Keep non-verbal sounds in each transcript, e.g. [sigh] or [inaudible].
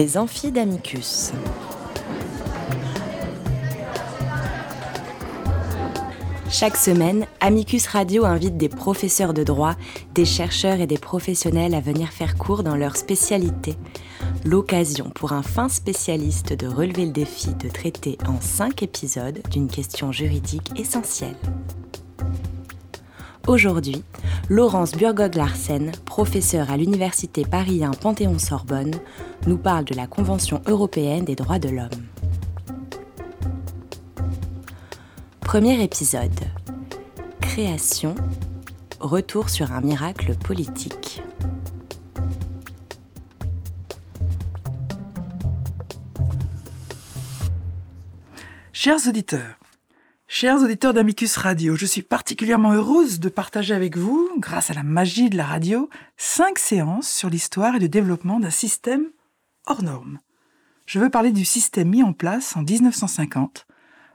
Les amphis d'Amicus. Chaque semaine, Amicus Radio invite des professeurs de droit, des chercheurs et des professionnels à venir faire cours dans leur spécialité. L'occasion pour un fin spécialiste de relever le défi de traiter en cinq épisodes d'une question juridique essentielle. Aujourd'hui, Laurence Burgod-Larsen, professeure à l'Université Paris 1 Panthéon-Sorbonne, nous parle de la Convention européenne des droits de l'homme. Premier épisode. Création. Retour sur un miracle politique. Chers auditeurs, chers auditeurs d'Amicus Radio, je suis particulièrement heureuse de partager avec vous, grâce à la magie de la radio, cinq séances sur l'histoire et le développement d'un système hors norme. Je veux parler du système mis en place en 1950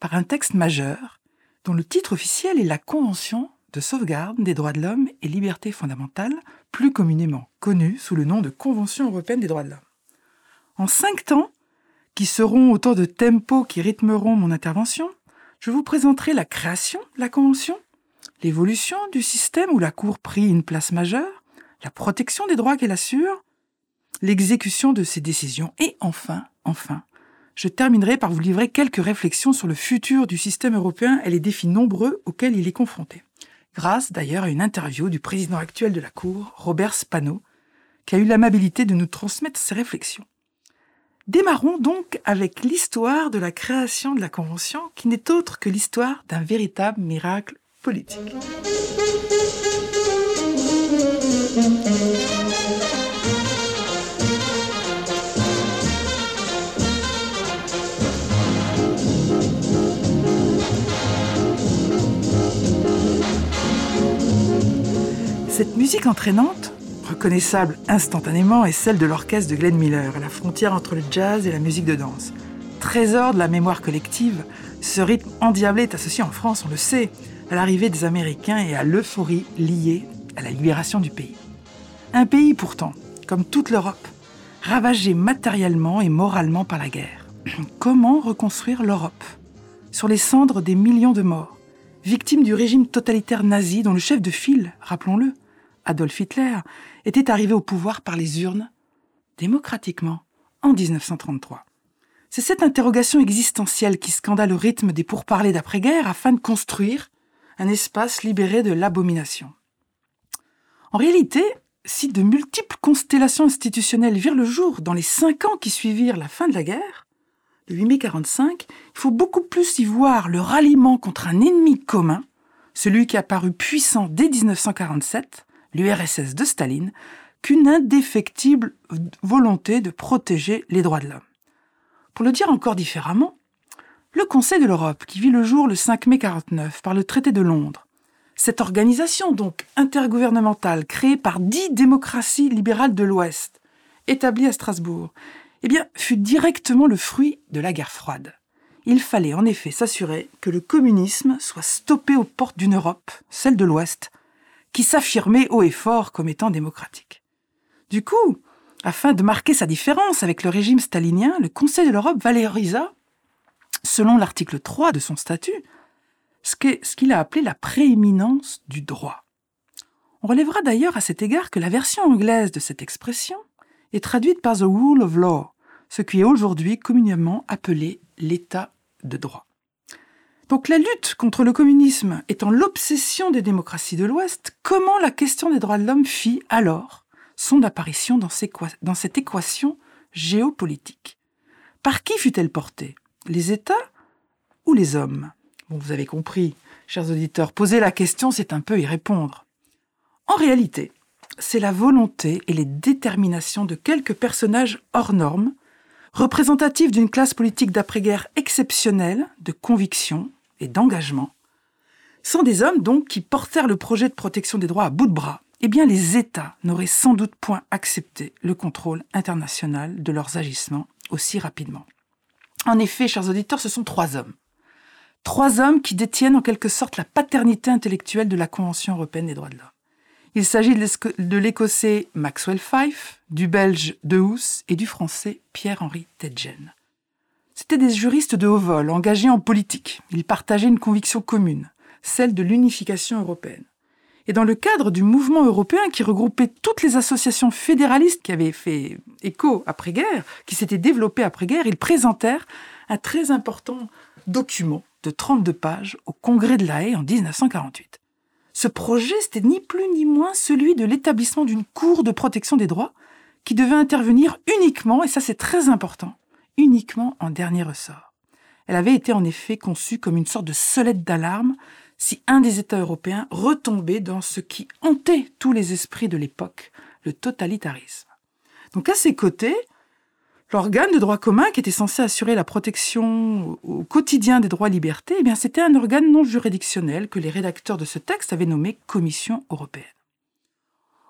par un texte majeur dont le titre officiel est la Convention de sauvegarde des droits de l'homme et libertés fondamentales, plus communément connue sous le nom de Convention européenne des droits de l'homme. En cinq temps, qui seront autant de tempos qui rythmeront mon intervention, je vous présenterai la création de la Convention, l'évolution du système où la Cour prit une place majeure, la protection des droits qu'elle assure, l'exécution de ses décisions et enfin, enfin, je terminerai par vous livrer quelques réflexions sur le futur du système européen et les défis nombreux auxquels il est confronté. Grâce d'ailleurs à une interview du président actuel de la Cour, Robert Spano, qui a eu l'amabilité de nous transmettre ses réflexions. Démarrons donc avec l'histoire de la création de la Convention, qui n'est autre que l'histoire d'un véritable miracle politique. Cette musique entraînante, reconnaissable instantanément, est celle de l'orchestre de Glenn Miller, à la frontière entre le jazz et la musique de danse. Trésor de la mémoire collective, ce rythme endiablé est associé en France, on le sait, à l'arrivée des Américains et à l'euphorie liée à la libération du pays. Un pays pourtant, comme toute l'Europe, ravagé matériellement et moralement par la guerre. [clears throat] Comment reconstruire l'Europe Sur les cendres des millions de morts, victimes du régime totalitaire nazi dont le chef de file, rappelons-le, Adolf Hitler, était arrivé au pouvoir par les urnes, démocratiquement, en 1933. C'est cette interrogation existentielle qui scandale le rythme des pourparlers d'après-guerre afin de construire un espace libéré de l'abomination. En réalité, si de multiples constellations institutionnelles virent le jour dans les cinq ans qui suivirent la fin de la guerre, le 8 mai 45, il faut beaucoup plus y voir le ralliement contre un ennemi commun, celui qui a paru puissant dès 1947, l'URSS de Staline, qu'une indéfectible volonté de protéger les droits de l'homme. Pour le dire encore différemment, le Conseil de l'Europe, qui vit le jour le 5 mai 49 par le traité de Londres, cette organisation donc intergouvernementale créée par dix démocraties libérales de l'Ouest, établie à Strasbourg, eh bien, fut directement le fruit de la guerre froide. Il fallait en effet s'assurer que le communisme soit stoppé aux portes d'une Europe, celle de l'Ouest, qui s'affirmait haut et fort comme étant démocratique. Du coup, afin de marquer sa différence avec le régime stalinien, le Conseil de l'Europe valorisa, selon l'article 3 de son statut, ce qu'il a appelé la prééminence du droit. On relèvera d'ailleurs à cet égard que la version anglaise de cette expression est traduite par the rule of law, ce qui est aujourd'hui communément appelé l'état de droit. Donc la lutte contre le communisme étant l'obsession des démocraties de l'Ouest, comment la question des droits de l'homme fit alors son apparition dans, cette équation géopolitique? Par qui fut-elle portée? Les États ou les hommes? Vous avez compris, chers auditeurs, poser la question, c'est un peu y répondre. En réalité, c'est la volonté et les déterminations de quelques personnages hors normes, représentatifs d'une classe politique d'après-guerre exceptionnelle, de conviction, et d'engagement, sont des hommes donc qui portèrent le projet de protection des droits à bout de bras, eh bien les États n'auraient sans doute point accepté le contrôle international de leurs agissements aussi rapidement. En effet, chers auditeurs, ce sont trois hommes. Trois hommes qui détiennent en quelque sorte la paternité intellectuelle de la Convention européenne des droits de l'homme. Il s'agit de l'écossais Maxwell Fife, du belge De Hoos et du français Pierre-Henri Tedgen. C'étaient des juristes de haut vol, engagés en politique. Ils partageaient une conviction commune, celle de l'unification européenne. Et dans le cadre du mouvement européen qui regroupait toutes les associations fédéralistes qui avaient fait écho après-guerre, qui s'étaient développées après-guerre, ils présentèrent un très important document de 32 pages au Congrès de la Haye en 1948. Ce projet, c'était ni plus ni moins celui de l'établissement d'une Cour de protection des droits qui devait intervenir uniquement, et ça c'est très important, uniquement en dernier ressort. Elle avait été en effet conçue comme une sorte de solette d'alarme si un des États européens retombait dans ce qui hantait tous les esprits de l'époque, le totalitarisme. Donc à ses côtés, l'organe de droit commun qui était censé assurer la protection au quotidien des droits et libertés, eh c'était un organe non juridictionnel que les rédacteurs de ce texte avaient nommé Commission européenne.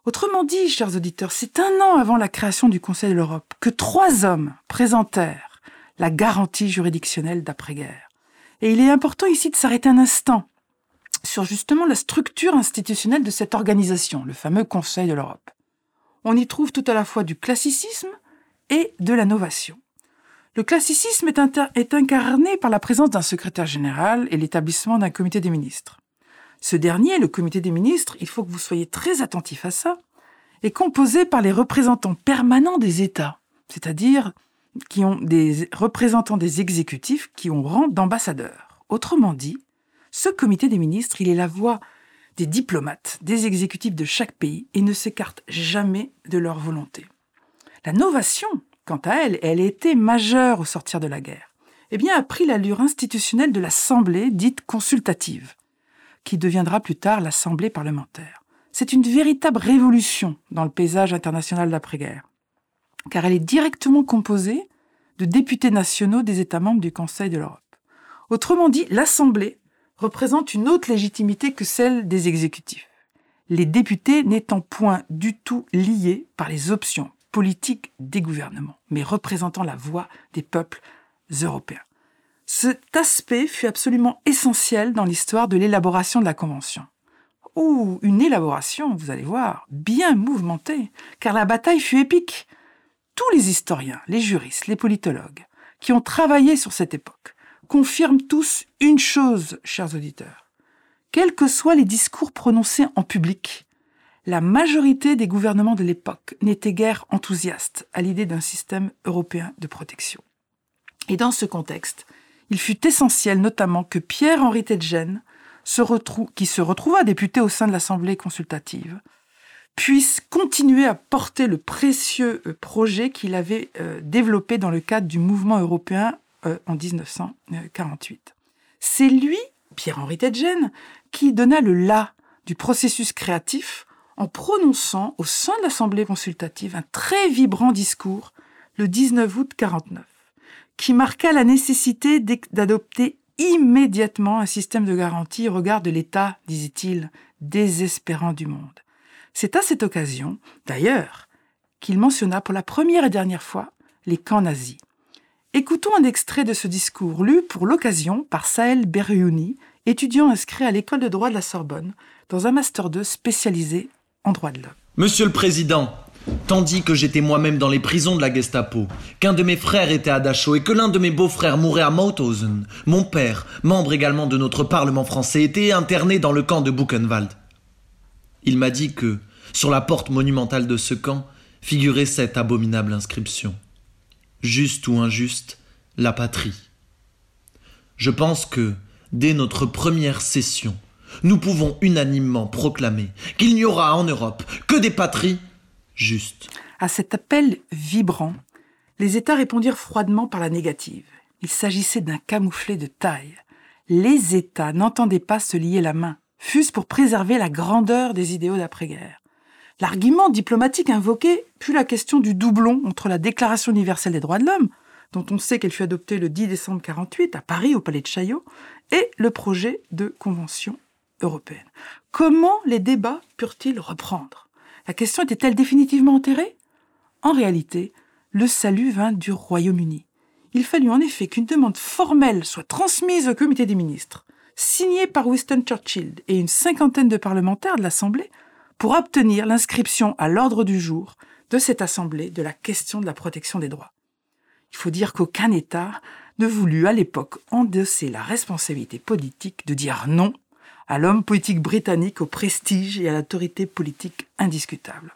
Autrement dit, chers auditeurs, c'est un an avant la création du Conseil de l'Europe que trois hommes présentèrent la garantie juridictionnelle d'après-guerre. Et il est important ici de s'arrêter un instant sur justement la structure institutionnelle de cette organisation, le fameux Conseil de l'Europe. On y trouve tout à la fois du classicisme et de la novation. Le classicisme est, est incarné par la présence d'un secrétaire général et l'établissement d'un comité des ministres. Ce dernier, le comité des ministres, il faut que vous soyez très attentifs à ça, est composé par les représentants permanents des États, c'est-à-dire qui ont des représentants des exécutifs qui ont rang d'ambassadeurs. Autrement dit, ce comité des ministres, il est la voix des diplomates, des exécutifs de chaque pays et ne s'écarte jamais de leur volonté. La novation, quant à elle, elle était majeure au sortir de la guerre, eh bien a pris l'allure institutionnelle de l'Assemblée dite consultative, qui deviendra plus tard l'Assemblée parlementaire. C'est une véritable révolution dans le paysage international d'après-guerre, car elle est directement composée de députés nationaux des États membres du Conseil de l'Europe. Autrement dit, l'Assemblée représente une autre légitimité que celle des exécutifs, les députés n'étant point du tout liés par les options politiques des gouvernements, mais représentant la voix des peuples européens. Cet aspect fut absolument essentiel dans l'histoire de l'élaboration de la Convention. Ou une élaboration, vous allez voir, bien mouvementée, car la bataille fut épique. Tous les historiens, les juristes, les politologues, qui ont travaillé sur cette époque, confirment tous une chose, chers auditeurs. Quels que soient les discours prononcés en public, la majorité des gouvernements de l'époque n'étaient guère enthousiastes à l'idée d'un système européen de protection. Et dans ce contexte, il fut essentiel notamment que Pierre-Henri Tedgen, qui se retrouva député au sein de l'Assemblée consultative, puisse continuer à porter le précieux euh, projet qu'il avait euh, développé dans le cadre du mouvement européen euh, en 1948. C'est lui, Pierre-Henri Tedgen, qui donna le la du processus créatif en prononçant au sein de l'Assemblée consultative un très vibrant discours le 19 août 49, qui marqua la nécessité d'adopter immédiatement un système de garantie au regard de l'état, disait-il, désespérant du monde. C'est à cette occasion, d'ailleurs, qu'il mentionna pour la première et dernière fois les camps nazis. Écoutons un extrait de ce discours lu pour l'occasion par Saël Berriouni, étudiant inscrit à l'école de droit de la Sorbonne, dans un master 2 spécialisé en droit de l'homme. Monsieur le Président, tandis que j'étais moi-même dans les prisons de la Gestapo, qu'un de mes frères était à Dachau et que l'un de mes beaux-frères mourait à Mauthausen, mon père, membre également de notre Parlement français, était interné dans le camp de Buchenwald. Il m'a dit que, sur la porte monumentale de ce camp, figurait cette abominable inscription juste ou injuste, la patrie. Je pense que, dès notre première session, nous pouvons unanimement proclamer qu'il n'y aura en Europe que des patries justes. À cet appel vibrant, les États répondirent froidement par la négative. Il s'agissait d'un camouflet de taille. Les États n'entendaient pas se lier la main, fût-ce pour préserver la grandeur des idéaux d'après-guerre. L'argument diplomatique invoqué fut la question du doublon entre la Déclaration universelle des droits de l'homme, dont on sait qu'elle fut adoptée le 10 décembre 48 à Paris au palais de Chaillot, et le projet de convention européenne. Comment les débats purent-ils reprendre? La question était-elle définitivement enterrée? En réalité, le salut vint du Royaume-Uni. Il fallut en effet qu'une demande formelle soit transmise au comité des ministres, signée par Winston Churchill et une cinquantaine de parlementaires de l'Assemblée, pour obtenir l'inscription à l'ordre du jour de cette Assemblée de la question de la protection des droits. Il faut dire qu'aucun État ne voulut à l'époque endosser la responsabilité politique de dire non à l'homme politique britannique au prestige et à l'autorité politique indiscutable.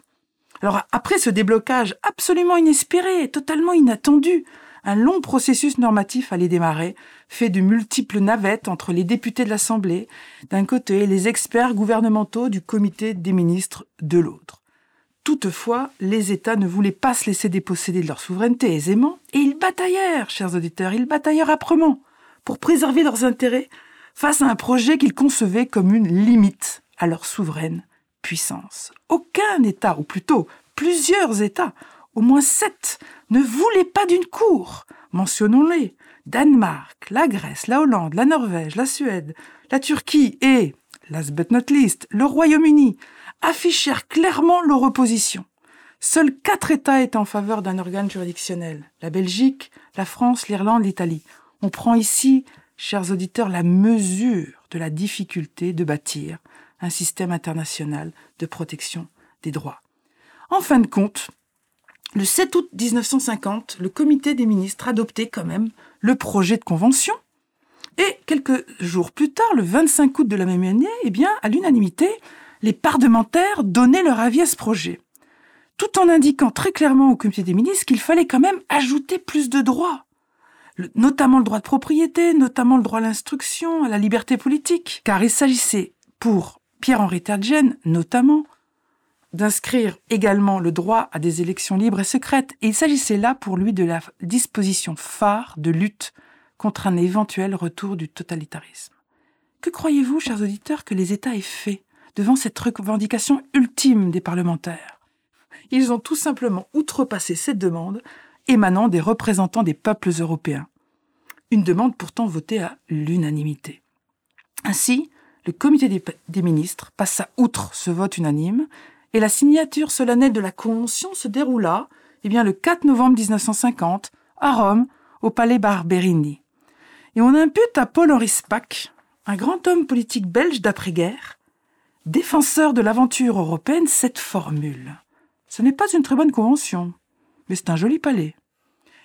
Alors après ce déblocage absolument inespéré, totalement inattendu, un long processus normatif allait démarrer, fait de multiples navettes entre les députés de l'Assemblée d'un côté et les experts gouvernementaux du comité des ministres de l'autre. Toutefois, les États ne voulaient pas se laisser déposséder de leur souveraineté aisément, et ils bataillèrent, chers auditeurs, ils bataillèrent âprement pour préserver leurs intérêts face à un projet qu'ils concevaient comme une limite à leur souveraine puissance. Aucun État, ou plutôt plusieurs États, au moins sept, ne voulaient pas d'une cour. Mentionnons-les. Danemark, la Grèce, la Hollande, la Norvège, la Suède, la Turquie et, last but not least, le Royaume-Uni affichèrent clairement leur opposition. Seuls quatre États étaient en faveur d'un organe juridictionnel. La Belgique, la France, l'Irlande, l'Italie. On prend ici, chers auditeurs, la mesure de la difficulté de bâtir un système international de protection des droits. En fin de compte, le 7 août 1950, le comité des ministres adoptait quand même le projet de convention. Et quelques jours plus tard, le 25 août de la même année, eh à l'unanimité, les parlementaires donnaient leur avis à ce projet, tout en indiquant très clairement au comité des ministres qu'il fallait quand même ajouter plus de droits, notamment le droit de propriété, notamment le droit à l'instruction, à la liberté politique, car il s'agissait pour Pierre-Henri Tergène, notamment, d'inscrire également le droit à des élections libres et secrètes, et il s'agissait là pour lui de la disposition phare de lutte contre un éventuel retour du totalitarisme. Que croyez-vous, chers auditeurs, que les États aient fait devant cette revendication ultime des parlementaires? Ils ont tout simplement outrepassé cette demande émanant des représentants des peuples européens. Une demande pourtant votée à l'unanimité. Ainsi, le comité des, ministres passa outre ce vote unanime et la signature solennelle de la Convention se déroula eh bien, le 4 novembre 1950 à Rome, au palais Barberini. Et on impute à Paul-Henri Spack, un grand homme politique belge d'après-guerre, défenseur de l'aventure européenne, cette formule. Ce n'est pas une très bonne convention, mais c'est un joli palais.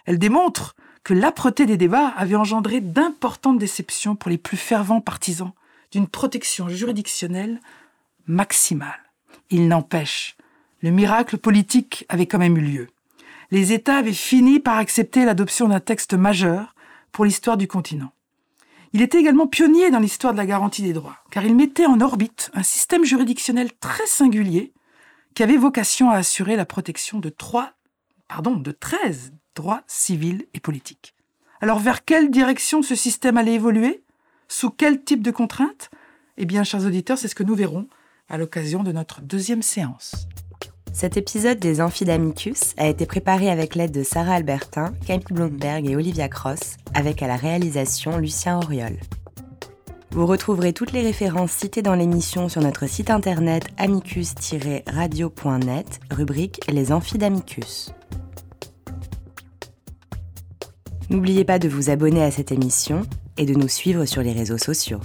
Elle démontre que l'âpreté des débats avait engendré d'importantes déceptions pour les plus fervents partisans d'une protection juridictionnelle maximale. Il n'empêche, le miracle politique avait quand même eu lieu. Les États avaient fini par accepter l'adoption d'un texte majeur pour l'histoire du continent. Il était également pionnier dans l'histoire de la garantie des droits, car il mettait en orbite un système juridictionnel très singulier qui avait vocation à assurer la protection de trois, pardon, de treize droits civils et politiques. Alors vers quelle direction ce système allait évoluer? Sous quel type de contraintes? Eh bien, chers auditeurs, c'est ce que nous verrons à l'occasion de notre deuxième séance. Cet épisode des Amphidamicus a été préparé avec l'aide de Sarah Albertin, Camille Blomberg et Olivia Cross, avec à la réalisation Lucien Auriol. Vous retrouverez toutes les références citées dans l'émission sur notre site internet amicus-radio.net, rubrique Les Amphidamicus. N'oubliez pas de vous abonner à cette émission et de nous suivre sur les réseaux sociaux.